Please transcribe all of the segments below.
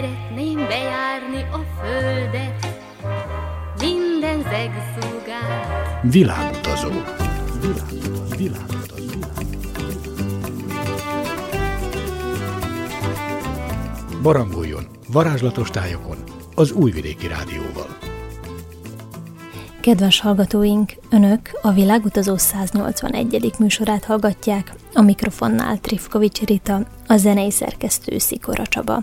Szeretném bejárni a földet, minden zegszúgát. Világutazó. Világutazó. Világutazó. Barangoljon varázslatos tájokon az Újvidéki Rádióval. Kedves hallgatóink, Önök a Világutazó 181. műsorát hallgatják, a mikrofonnál Trifkovics Rita, a zenei szerkesztő Szikora Csaba.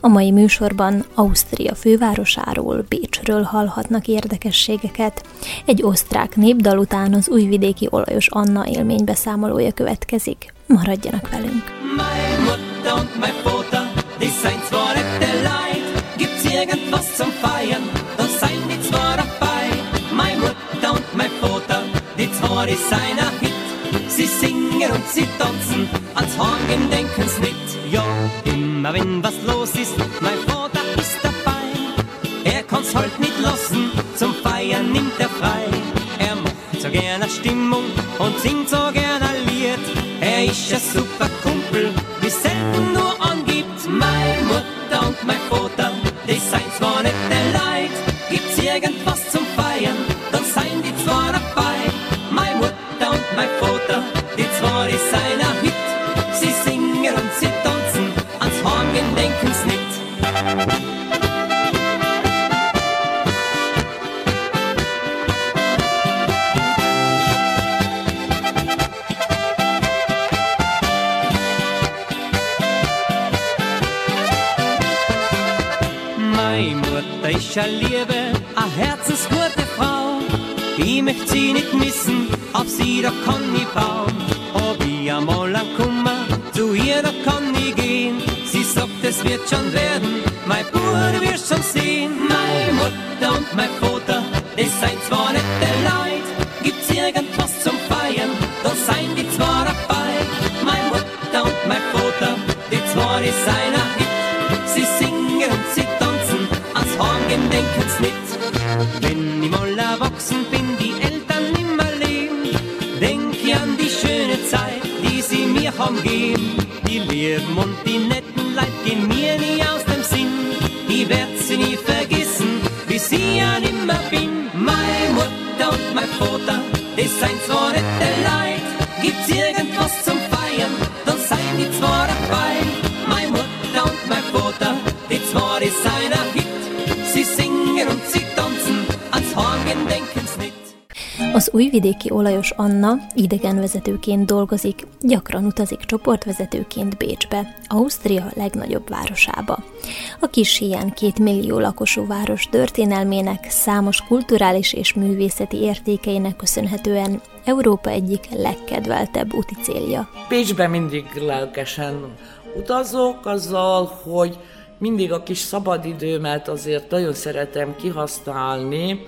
A mai műsorban Ausztria fővárosáról, Bécsről hallhatnak érdekességeket. Egy osztrák népdal után az újvidéki olajos Anna élménybeszámolója következik. Maradjanak velünk! Sie singen und sie tanzen, als Horn denken's nicht. Ja, immer wenn was los ist, mein Vater ist dabei. Er kann's halt nicht lassen, zum Feiern nimmt er frei. Er macht so gerne Stimmung und singt so gerne Lied. Er ist ein super Kumpel, Ich möchte sie nicht missen, auf sie da kann ich bauen. Ob ich einmal ein Kummer, zu ihr da kann ich gehen. Sie sagt, es wird schon werden, mein Bruder wird schon sehen. Meine Mutter und mein Vater, es seien zwar nette Leid, gibt's irgendwas zum Feiern, dann seien die zwar dabei. Meine Mutter und mein Vater, die zwar die seiner Hit, sie singen und sie tanzen, ans Horn denken's nicht. Wenn ich mal erwachsen bin, Mutter und mein Vater, die Az újvidéki olajos Anna idegenvezetőként dolgozik, gyakran utazik csoportvezetőként Bécsbe, Ausztria legnagyobb városába. A kis ilyen két millió lakosú város történelmének, számos kulturális és művészeti értékeinek köszönhetően Európa egyik legkedveltebb úti célja. Pécsbe mindig lelkesen utazok, azzal, hogy mindig a kis szabadidőmet azért nagyon szeretem kihasználni,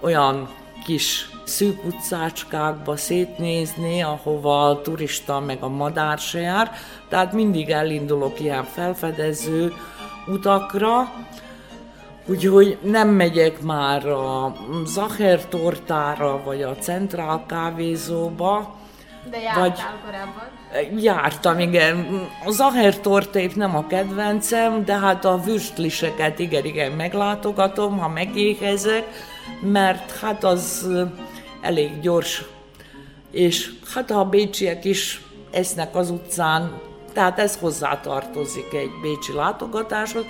olyan kis szűk utcácskákba szétnézni, ahova a turista meg a madár se jár, tehát mindig elindulok ilyen felfedező utakra, Úgyhogy nem megyek már a Zacher tortára, vagy a Centrál kávézóba. De jártál Vagy- korábban? Jártam, igen. A Zacher tortép nem a kedvencem, de hát a vürstliseket igen, igen, meglátogatom, ha megéhezek, mert hát az elég gyors, és hát a bécsiek is esznek az utcán, tehát ez hozzátartozik egy bécsi látogatáshoz.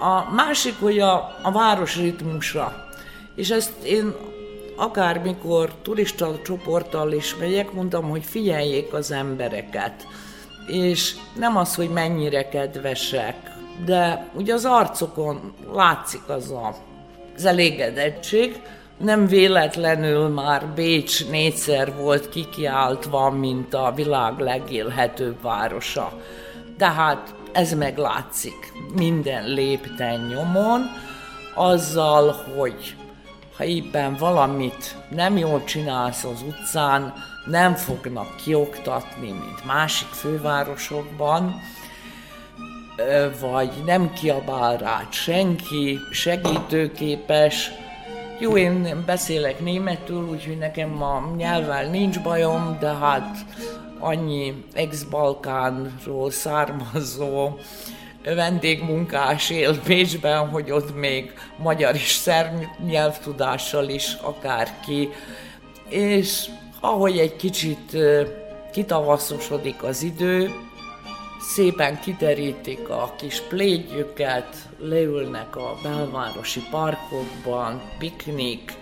A másik, hogy a, a város ritmusa, és ezt én akármikor turista csoporttal is megyek, mondtam, hogy figyeljék az embereket. És nem az, hogy mennyire kedvesek, de ugye az arcokon látszik az a, az elégedettség. Nem véletlenül már Bécs négyszer volt kikiáltva, mint a világ legélhetőbb városa. Tehát ez meglátszik minden lépten nyomon, azzal, hogy ha éppen valamit nem jól csinálsz az utcán, nem fognak kioktatni, mint másik fővárosokban, vagy nem kiabál rád senki, segítőképes. Jó, én beszélek németül, úgyhogy nekem a nyelvvel nincs bajom, de hát annyi ex-Balkánról származó vendégmunkás él Bécsben, hogy ott még magyar és szerb nyelvtudással is akárki. És ahogy egy kicsit kitavaszosodik az idő, szépen kiterítik a kis plédjüket, leülnek a belvárosi parkokban, piknik,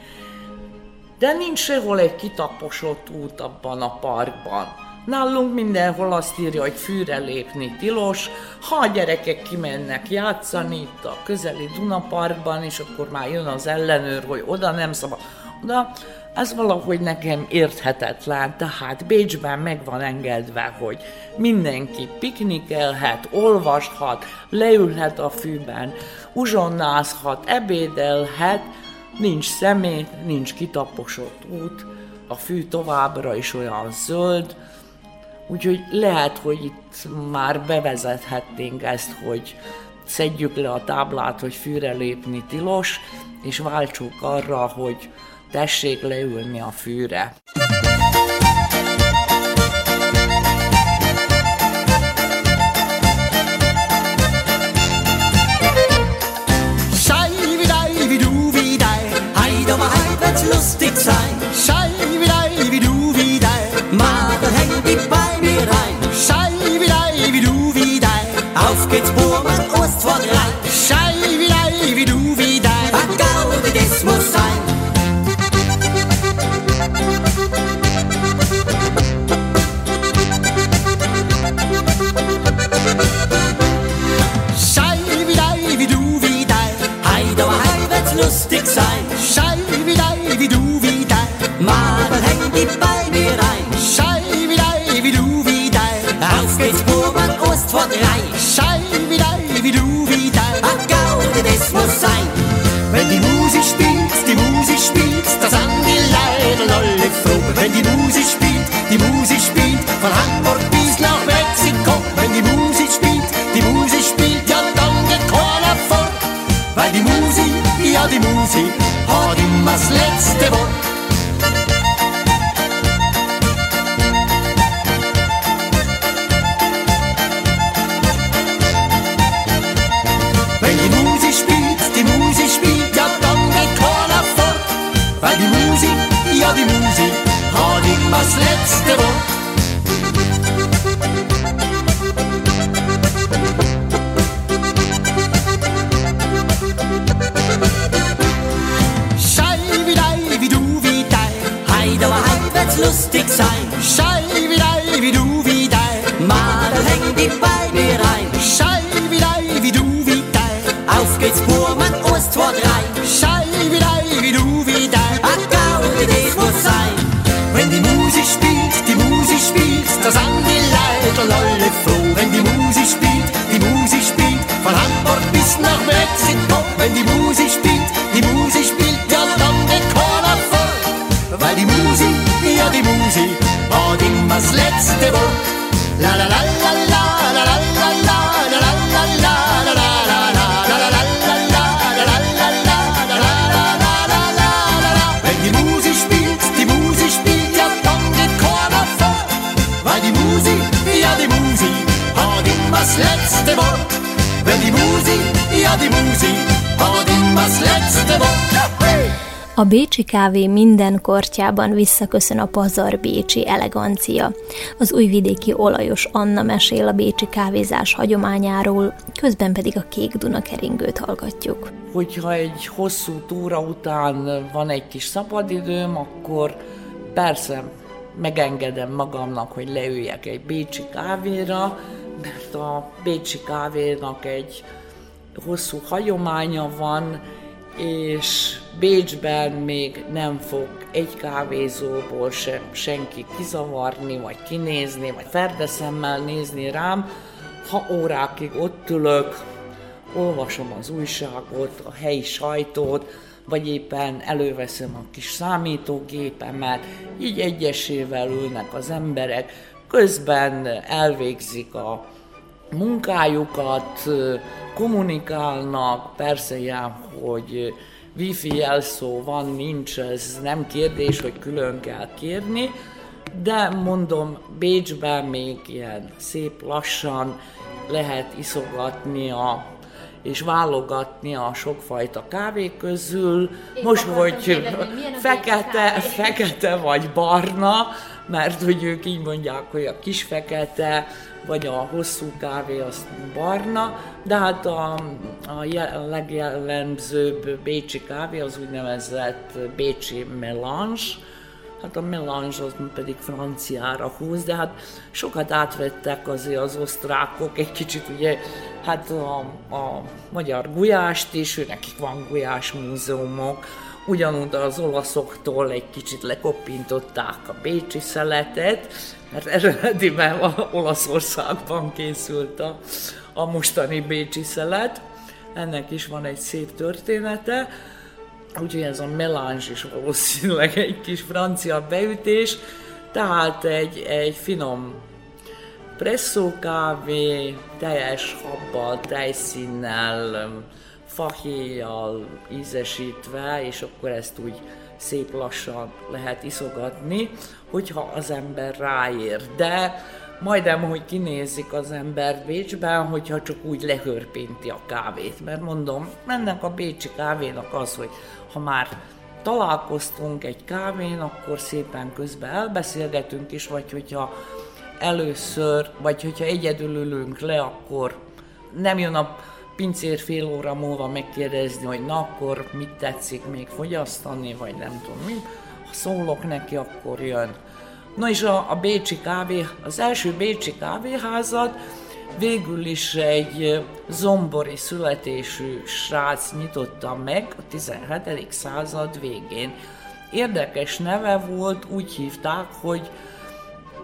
de nincs sehol egy kitaposott út abban a parkban. Nálunk mindenhol azt írja, hogy fűre lépni tilos, ha a gyerekek kimennek játszani itt a közeli Dunaparkban, és akkor már jön az ellenőr, hogy oda nem szabad. Oda, ez valahogy nekem érthetetlen, tehát Bécsben meg van engedve, hogy mindenki piknikelhet, olvashat, leülhet a fűben, uzsonnázhat, ebédelhet, nincs szemét, nincs kitaposott út, a fű továbbra is olyan zöld, úgyhogy lehet, hogy itt már bevezethetnénk ezt, hogy szedjük le a táblát, hogy fűre lépni tilos, és váltsuk arra, hogy tessék leülni a fűre. was letzte Wort. Sexy A bécsi kávé minden kortyában visszaköszön a pazar bécsi elegancia. Az újvidéki olajos Anna mesél a bécsi kávézás hagyományáról, közben pedig a Kék Duna keringőt hallgatjuk. Hogyha egy hosszú túra után van egy kis szabadidőm, akkor persze megengedem magamnak, hogy leüljek egy bécsi kávéra, mert a bécsi kávénak egy hosszú hagyománya van, és Bécsben még nem fog egy kávézóból sem senki kizavarni, vagy kinézni, vagy ferdeszemmel nézni rám, ha órákig ott ülök, olvasom az újságot, a helyi sajtót, vagy éppen előveszem a kis számítógépemet, így egyesével ülnek az emberek, közben elvégzik a munkájukat, kommunikálnak, persze ilyen, hogy wifi jelszó van, nincs, ez nem kérdés, hogy külön kell kérni, de mondom, Bécsben még ilyen szép lassan lehet iszogatni a és válogatni a sokfajta kávé közül. Én Most, hogy kérdezni, fekete, fekete vagy barna, mert hogy ők így mondják, hogy a kis fekete, vagy a hosszú kávé az barna, de hát a, a, je- a legjellemzőbb bécsi kávé az úgynevezett bécsi melange, Hát a melange az pedig franciára húz, de hát sokat átvettek azért az osztrákok, egy kicsit ugye, hát a, a magyar gulyást is, nekik van gulyás múzeumok, ugyanúgy az olaszoktól egy kicsit lekoppintották a bécsi szeletet, mert eredetiben Olaszországban készült a, a mostani bécsi szelet. Ennek is van egy szép története. Úgyhogy ez a melange is valószínűleg egy kis francia beütés, tehát egy, egy finom presszó kávé, teljes habbal, tejszínnel, fahéjjal ízesítve, és akkor ezt úgy szép lassan lehet iszogatni, hogyha az ember ráér. De majdnem, hogy kinézik az ember Bécsben, hogyha csak úgy lehörpinti a kávét. Mert mondom, ennek a bécsi kávénak az, hogy ha már találkoztunk egy kávén, akkor szépen közben elbeszélgetünk is, vagy hogyha először, vagy hogyha egyedül ülünk le, akkor nem jön a pincér fél óra múlva megkérdezni, hogy na akkor mit tetszik még fogyasztani, vagy nem tudom mi. Ha szólok neki, akkor jön. Na és a, a Bécsi kávé, az első Bécsi kávéházat végül is egy zombori születésű srác nyitotta meg a 17. század végén. Érdekes neve volt, úgy hívták, hogy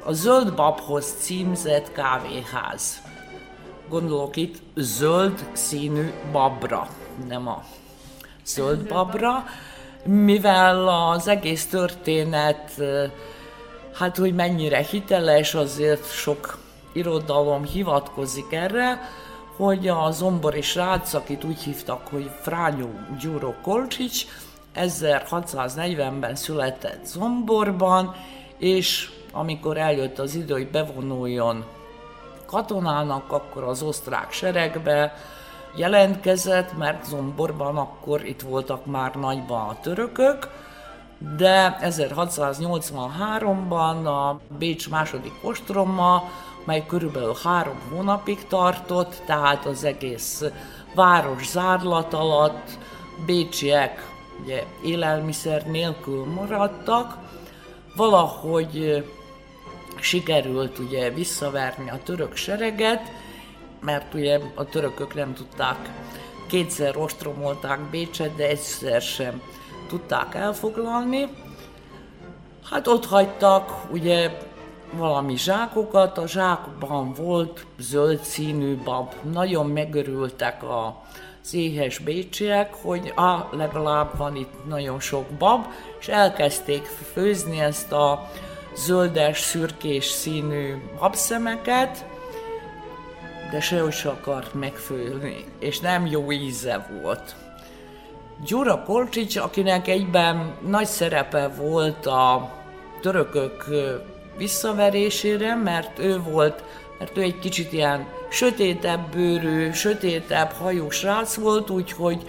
a Zöld Babhoz címzett kávéház. Gondolok itt zöld színű babra, nem a zöld babra, mivel az egész történet, hát hogy mennyire hiteles, azért sok irodalom hivatkozik erre, hogy a zombori srác, akit úgy hívtak, hogy Frányó Gyuro Kolcsics, 1640-ben született Zomborban, és amikor eljött az idő, hogy bevonuljon katonának, akkor az osztrák seregbe jelentkezett, mert Zomborban akkor itt voltak már nagyban a törökök, de 1683-ban a Bécs második ostroma, mely körülbelül három hónapig tartott, tehát az egész város zárlat alatt bécsiek ugye, élelmiszer nélkül maradtak, valahogy sikerült ugye visszaverni a török sereget, mert ugye a törökök nem tudták, kétszer ostromolták Bécset, de egyszer sem tudták elfoglalni. Hát ott hagytak ugye valami zsákokat, a zsákban volt zöld színű bab. Nagyon megörültek a éhes bécsiek, hogy a, legalább van itt nagyon sok bab, és elkezdték főzni ezt a zöldes, szürkés színű babszemeket, de sehogy se akart megfőzni, és nem jó íze volt. Gyura Kolcsics, akinek egyben nagy szerepe volt a törökök visszaverésére, mert ő volt, mert ő egy kicsit ilyen sötétebb bőrű, sötétebb hajú srác volt, úgyhogy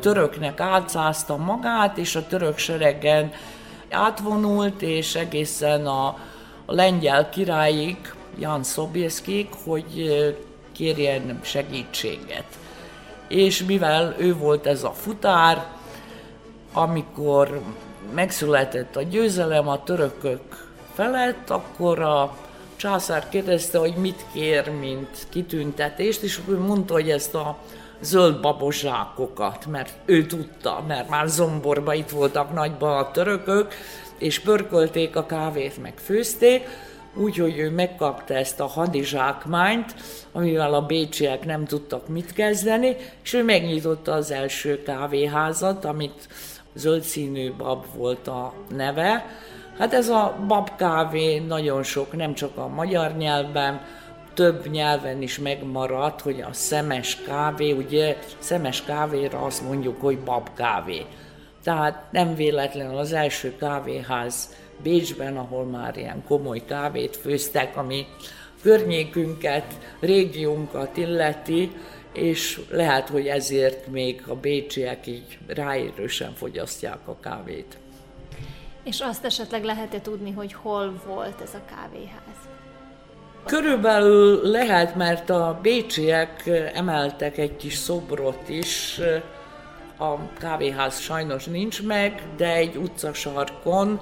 töröknek álcázta magát, és a török seregen átvonult, és egészen a, a lengyel királyig, Jan Sobieskiig, hogy kérjen segítséget. És mivel ő volt ez a futár, amikor megszületett a győzelem a törökök felett, akkor a császár kérdezte, hogy mit kér, mint kitüntetést, és ő mondta, hogy ezt a zöld babozsákokat, mert ő tudta, mert már zomborba itt voltak nagyban a törökök, és pörkölték a kávét, meg főzték, úgyhogy ő megkapta ezt a hadizsákmányt, amivel a bécsiek nem tudtak mit kezdeni, és ő megnyitotta az első kávéházat, amit zöld színű bab volt a neve. Hát ez a babkávé nagyon sok, nem csak a magyar nyelvben, több nyelven is megmaradt, hogy a szemes kávé, ugye szemes kávéra azt mondjuk, hogy babkávé. Tehát nem véletlenül az első kávéház Bécsben, ahol már ilyen komoly kávét főztek, ami környékünket, régiónkat illeti, és lehet, hogy ezért még a bécsiek így ráérősen fogyasztják a kávét. És azt esetleg lehet-e tudni, hogy hol volt ez a kávéház? Körülbelül lehet, mert a bécsiek emeltek egy kis szobrot is, a kávéház sajnos nincs meg, de egy utcasarkon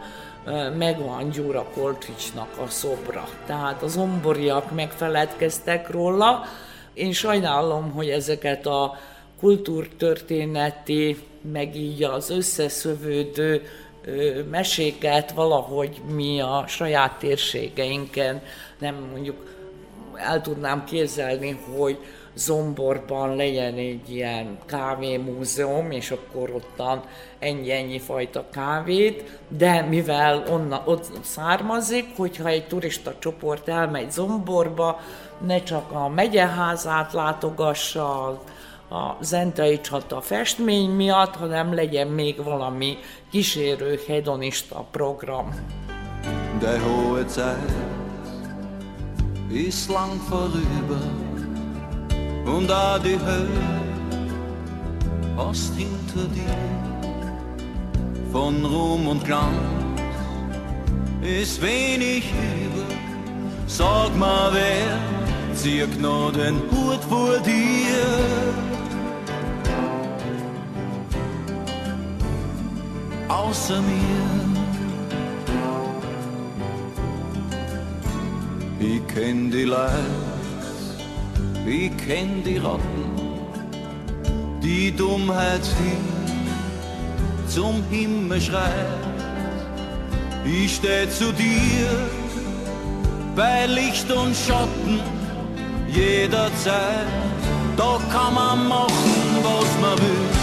megvan Gyura Kolcsicsnak a szobra. Tehát az omboriak megfeledkeztek róla. Én sajnálom, hogy ezeket a kultúrtörténeti, meg így az összeszövődő meséket valahogy mi a saját térségeinken nem mondjuk el tudnám képzelni, hogy Zomborban legyen egy ilyen kávémúzeum, és akkor ottan ennyi-ennyi fajta kávét, de mivel onna, ott származik, hogyha egy turista csoport elmegy Zomborba, ne csak a megyeházát látogassa, a Zentai csata festmény miatt, hanem legyen még valami kísérő hedonista program. De hohe Zeit ist lang vorüber und da die Höhe hast hinter dir. Von Ruhm und Glanz ist wenig über. Sag mal, wer zieht noch den Hut vor dir? Außer mir. Ich kenn die Leute ich kenn die Ratten, die Dummheit, die zum Himmel schreit. Ich steh zu dir bei Licht und Schatten jederzeit. Da kann man machen, was man will.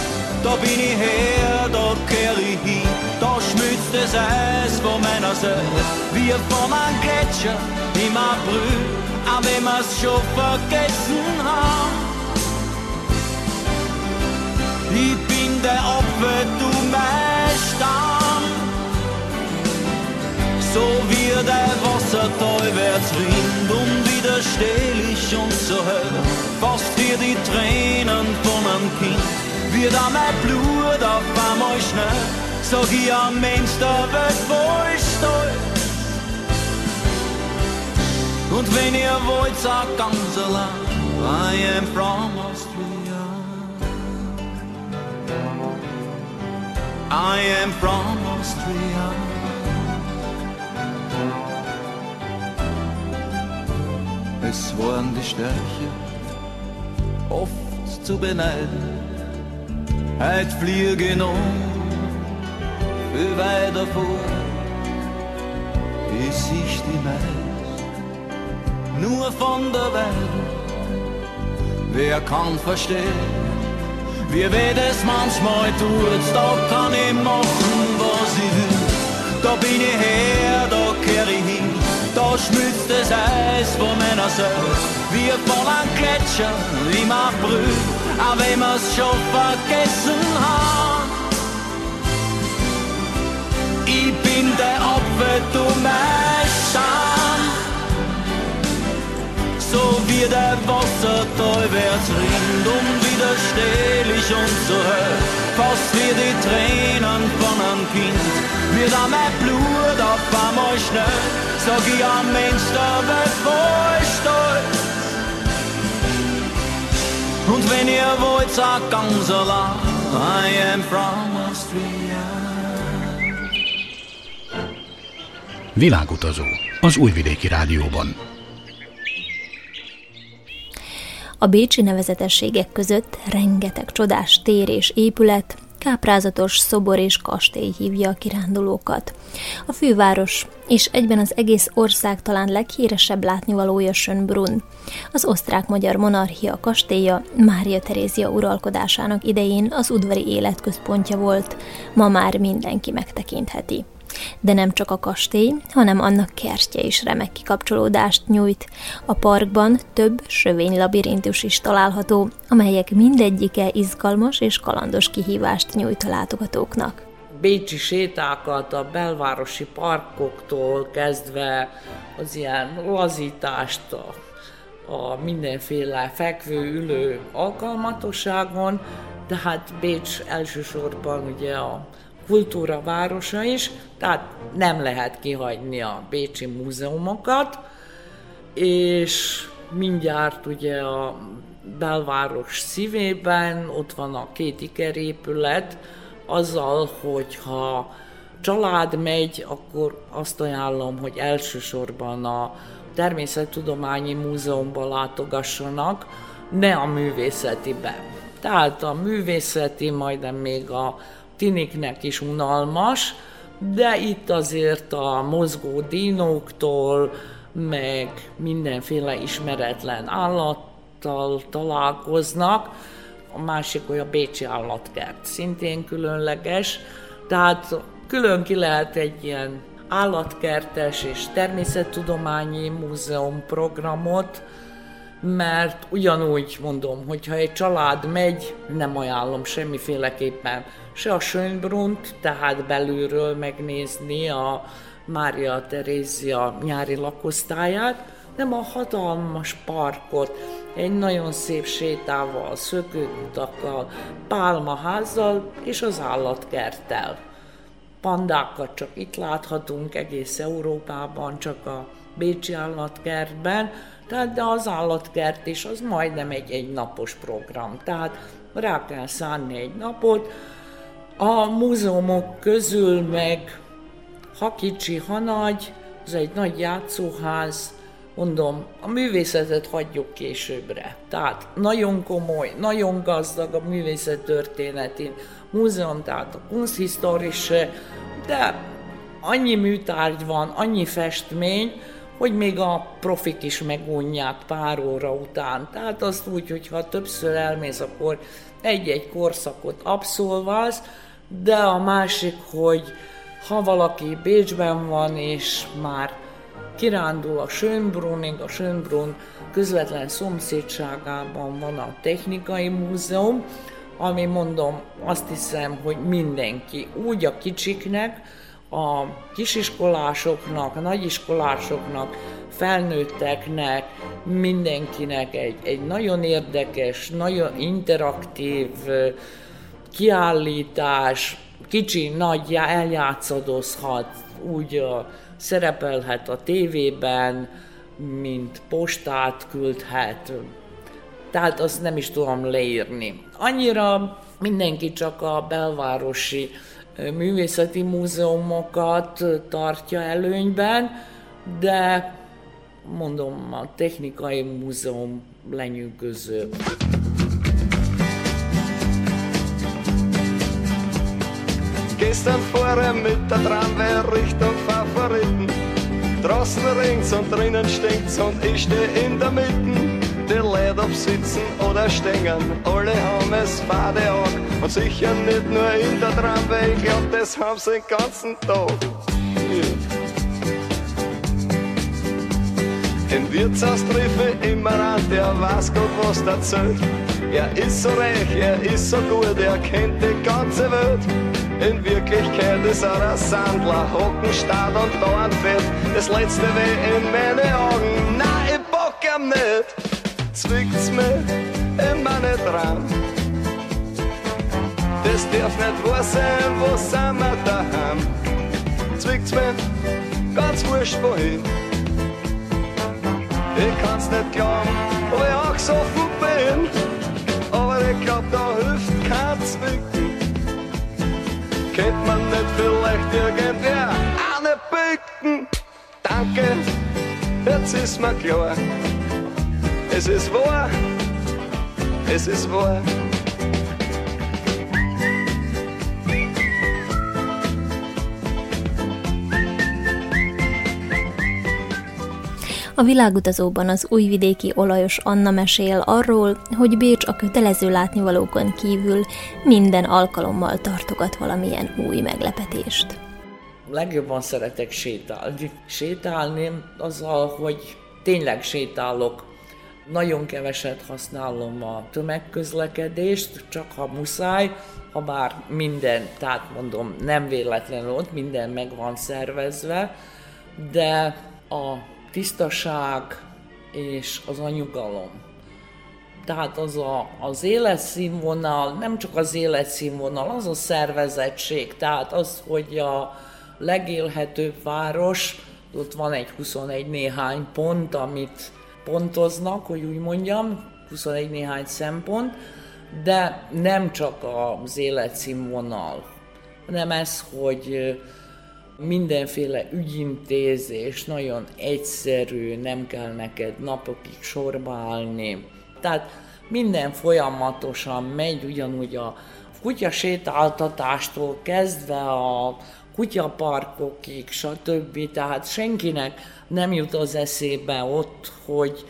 Da bin ich her, da kehr ich hin. Da schmilzt das Eis von meiner Seite, wie von einem Gletscher im April auch wenn wir's schon vergessen haben. Ich bin der Opfer, du mein Stamm. So wie der Wasserteufels rinnt, unwiderstehlich und so hell, fast dir die Tränen von einem Kind, wird auch mein Blut auf einmal schnell, sag ich am Mensch der Welt, wo ich stolz. Und wenn ihr wollt, sagt ganz allein, I am from Austria. I am from Austria. Es waren die Stärke oft zu beneiden. Heut fliege noch viel weiter vor, bis ich die Meid nur von der Welt. Wer kann verstehen, wie weh das manchmal tut, da kann ich machen, was ich will. Da bin ich her, da kehr ich hin, da schmilzt das Eis von meiner Seele, wie von einem Gletscher im April, auch wenn wir's schon vergessen hat. Ich bin der Apfel, du mein Scham so wie der Wasserteufels rinnt, unwiderstehlich und so hell, fast wie die Tränen von einem Kind, wird auch mein Blut auf einmal schnell, sag ich am Mensch Welt, wo ich stolz. Und wenn ihr wollt, sagt ganz allein, I am from Austria. Világutazó az Újvidéki Rádióban. A bécsi nevezetességek között rengeteg csodás tér és épület, káprázatos szobor és kastély hívja a kirándulókat. A főváros és egyben az egész ország talán leghíresebb látnivalója Schönbrunn. Az osztrák-magyar monarchia kastélya Mária Terézia uralkodásának idején az udvari életközpontja volt, ma már mindenki megtekintheti. De nem csak a kastély, hanem annak kertje is remek kikapcsolódást nyújt. A parkban több sövény labirintus is található, amelyek mindegyike izgalmas és kalandos kihívást nyújt a látogatóknak. bécsi sétákat a belvárosi parkoktól kezdve az ilyen lazítást, a, a mindenféle fekvő-ülő alkalmatosságon, de hát Bécs elsősorban ugye a kultúra városa is, tehát nem lehet kihagyni a bécsi múzeumokat, és mindjárt ugye a belváros szívében, ott van a két ikerépület, azzal, hogyha család megy, akkor azt ajánlom, hogy elsősorban a Természettudományi Múzeumban látogassanak, ne a művészetibe. Tehát a művészeti majdnem még a tiniknek is unalmas, de itt azért a mozgó dinóktól, meg mindenféle ismeretlen állattal találkoznak. A másik olyan Bécsi állatkert, szintén különleges, tehát külön ki lehet egy ilyen állatkertes és természettudományi múzeum programot, mert ugyanúgy mondom, hogyha egy család megy, nem ajánlom semmiféleképpen. Se a Schönbrunt, tehát belülről megnézni a Mária Terézia nyári lakosztályát, nem a hatalmas parkot, egy nagyon szép sétával, szökőkutakkal, pálmaházzal és az állatkerttel. Pandákat csak itt láthatunk egész Európában, csak a Bécsi állatkertben, tehát de az állatkert is az majdnem egy egy napos program, tehát rá kell szánni egy napot. A múzeumok közül meg ha kicsi, ha nagy, az egy nagy játszóház, mondom, a művészetet hagyjuk későbbre. Tehát nagyon komoly, nagyon gazdag a művészet történetén múzeum, tehát a Kunsthistorische, de annyi műtárgy van, annyi festmény, hogy még a profik is megunják pár óra után. Tehát azt úgy, hogy ha többször elmész, akkor egy-egy korszakot abszolválsz, de a másik, hogy ha valaki Bécsben van, és már kirándul a Schönbrunnig, a Schönbrunn közvetlen szomszédságában van a Technikai Múzeum, ami mondom, azt hiszem, hogy mindenki, úgy a kicsiknek, a kisiskolásoknak, nagyiskolásoknak, felnőtteknek, mindenkinek egy, egy nagyon érdekes, nagyon interaktív kiállítás, kicsi, nagy eljátszadozhat, úgy szerepelhet a tévében, mint postát küldhet. Tehát azt nem is tudom leírni. Annyira mindenki csak a belvárosi művészeti múzeumokat tartja előnyben, de mondom, a technikai múzeum lenyűgöző. Gestern fuhren mit der Tramway Richtung Favoriten. Draußen regt's und drinnen stinkt's und ich steh in der Mitte. Die Leute ob sitzen oder stehen, alle haben es fade auch. Und sicher nicht nur in der Tramway, ich glaub, das haben sie den ganzen Tag. Im Wirtshaus treffe immer an, der weiß Gott, was erzählt. Er ist so reich, er ist so gut, er kennt die ganze Welt. In Wirklichkeit ist er ein Sandler, Hockenstart und Dornfett. Das letzte weh in meine Augen, nein, ich bock ihm nicht. Zwickt's mir in meine dran. Das darf nicht wahr sein, wo sind wir daheim? Zwickt's mir ganz wurscht wohin. Ich kann's nicht glauben, wo ich auch so bin. Aber ich glaub, da hilft kein Zwicken. Kennt man nicht vielleicht irgendwer eine Bücken? Danke, jetzt ist mir klar. Es ist wahr, es ist wahr. A világutazóban az újvidéki olajos Anna mesél arról, hogy Bécs a kötelező látnivalókon kívül minden alkalommal tartogat valamilyen új meglepetést. Legjobban szeretek sétálni. Sétálni azzal, hogy tényleg sétálok Nagyon keveset használom a tömegközlekedést, csak ha muszáj, ha bár minden, tehát mondom, nem véletlenül ott minden meg van szervezve, de a tisztaság és az a nyugalom. Tehát az a, az életszínvonal, nem csak az életszínvonal, az a szervezettség, tehát az, hogy a legélhetőbb város, ott van egy 21 néhány pont, amit pontoznak, hogy úgy mondjam, 21 néhány szempont, de nem csak az életszínvonal, hanem ez, hogy mindenféle ügyintézés, nagyon egyszerű, nem kell neked napokig sorba állni. Tehát minden folyamatosan megy, ugyanúgy a kutya sétáltatástól kezdve a kutyaparkokig, stb. Tehát senkinek nem jut az eszébe ott, hogy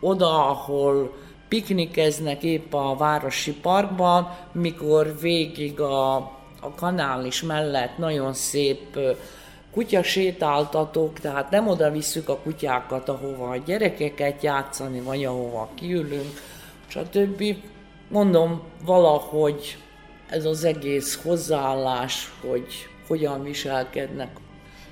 oda, ahol piknikeznek épp a városi parkban, mikor végig a, a kanális mellett nagyon szép kutyasétáltatók, tehát nem oda visszük a kutyákat, ahova a gyerekeket játszani, vagy ahova kiülünk, stb. Mondom, valahogy ez az egész hozzáállás, hogy hogyan viselkednek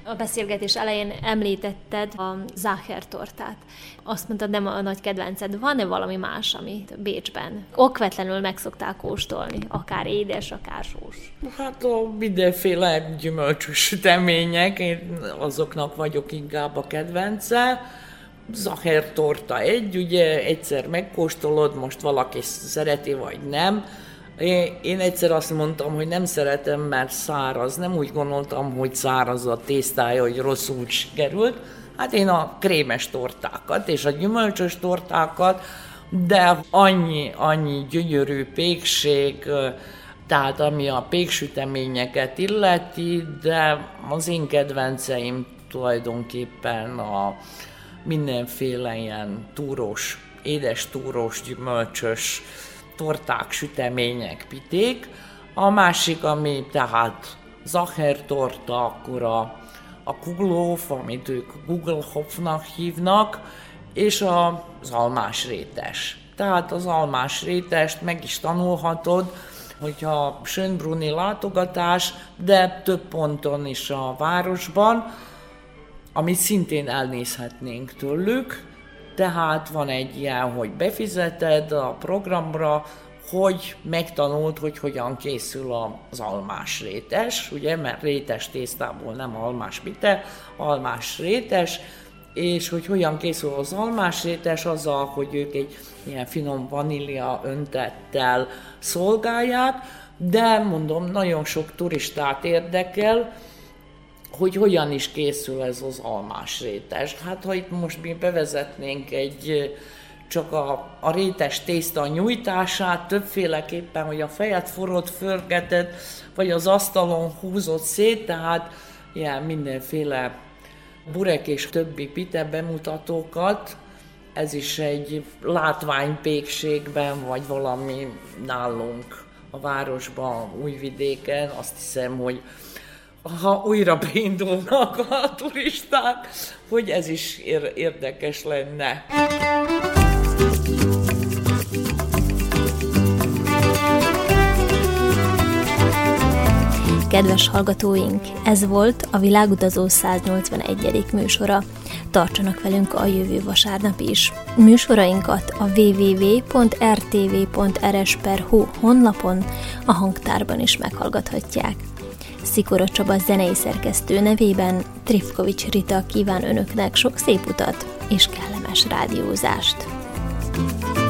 a beszélgetés elején említetted a Zácher tortát. Azt mondtad, nem a nagy kedvenced. Van-e valami más, amit Bécsben okvetlenül megszoktál kóstolni? Akár édes, akár sós? Hát a mindenféle gyümölcsös sütemények, én azoknak vagyok inkább a kedvence. Zacher torta egy, ugye egyszer megkóstolod, most valaki szereti vagy nem én, én egyszer azt mondtam, hogy nem szeretem, mert száraz. Nem úgy gondoltam, hogy száraz a tésztája, hogy rosszul sikerült. Hát én a krémes tortákat és a gyümölcsös tortákat, de annyi, annyi gyönyörű pékség, tehát ami a péksüteményeket illeti, de az én kedvenceim tulajdonképpen a mindenféle ilyen túrós, édes túrós, gyümölcsös, torták, sütemények, piték. A másik, ami tehát Zacher torta, akkor a, a Kuglóf, amit ők Google Hopfnak hívnak, és a, az almás rétes. Tehát az almás rétest meg is tanulhatod, hogyha Schönbrunni látogatás, de több ponton is a városban, amit szintén elnézhetnénk tőlük, tehát van egy ilyen, hogy befizeted a programra, hogy megtanult, hogy hogyan készül az almás rétes, ugye, mert rétes tésztából nem almás bite, almás rétes, és hogy hogyan készül az almás rétes azzal, hogy ők egy ilyen finom vanília öntettel szolgálják, de mondom, nagyon sok turistát érdekel, hogy hogyan is készül ez az almás rétes. Hát ha itt most mi bevezetnénk egy csak a, a rétes tészta nyújtását, többféleképpen, hogy a fejet forrott, förgeted, vagy az asztalon húzott szét, tehát ilyen mindenféle burek és többi pite bemutatókat, ez is egy látványpékségben, vagy valami nálunk a városban, Újvidéken, azt hiszem, hogy ha újra beindulnak a turisták, hogy ez is érdekes lenne. Kedves hallgatóink, ez volt a Világutazó 181. műsora. Tartsanak velünk a jövő vasárnap is. Műsorainkat a www.rtv.rs.hu honlapon, a hangtárban is meghallgathatják. Szikora Csaba zenei szerkesztő nevében Trifkovics Rita kíván önöknek sok szép utat és kellemes rádiózást. thank you